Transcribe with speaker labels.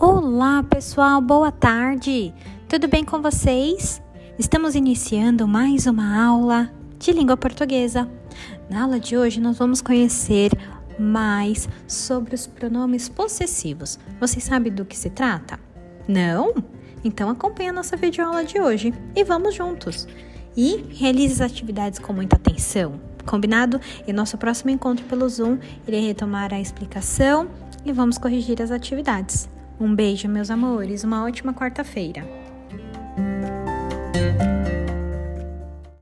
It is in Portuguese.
Speaker 1: Olá, pessoal, boa tarde. Tudo bem com vocês? Estamos iniciando mais uma aula de língua portuguesa. Na aula de hoje, nós vamos conhecer mais sobre os pronomes possessivos. Vocês sabem do que se trata? Não? Então acompanhe a nossa videoaula de hoje e vamos juntos. E realize as atividades com muita atenção. Combinado? E nosso próximo encontro pelo Zoom irei retomar a explicação e vamos corrigir as atividades. Um beijo, meus amores, uma ótima quarta-feira.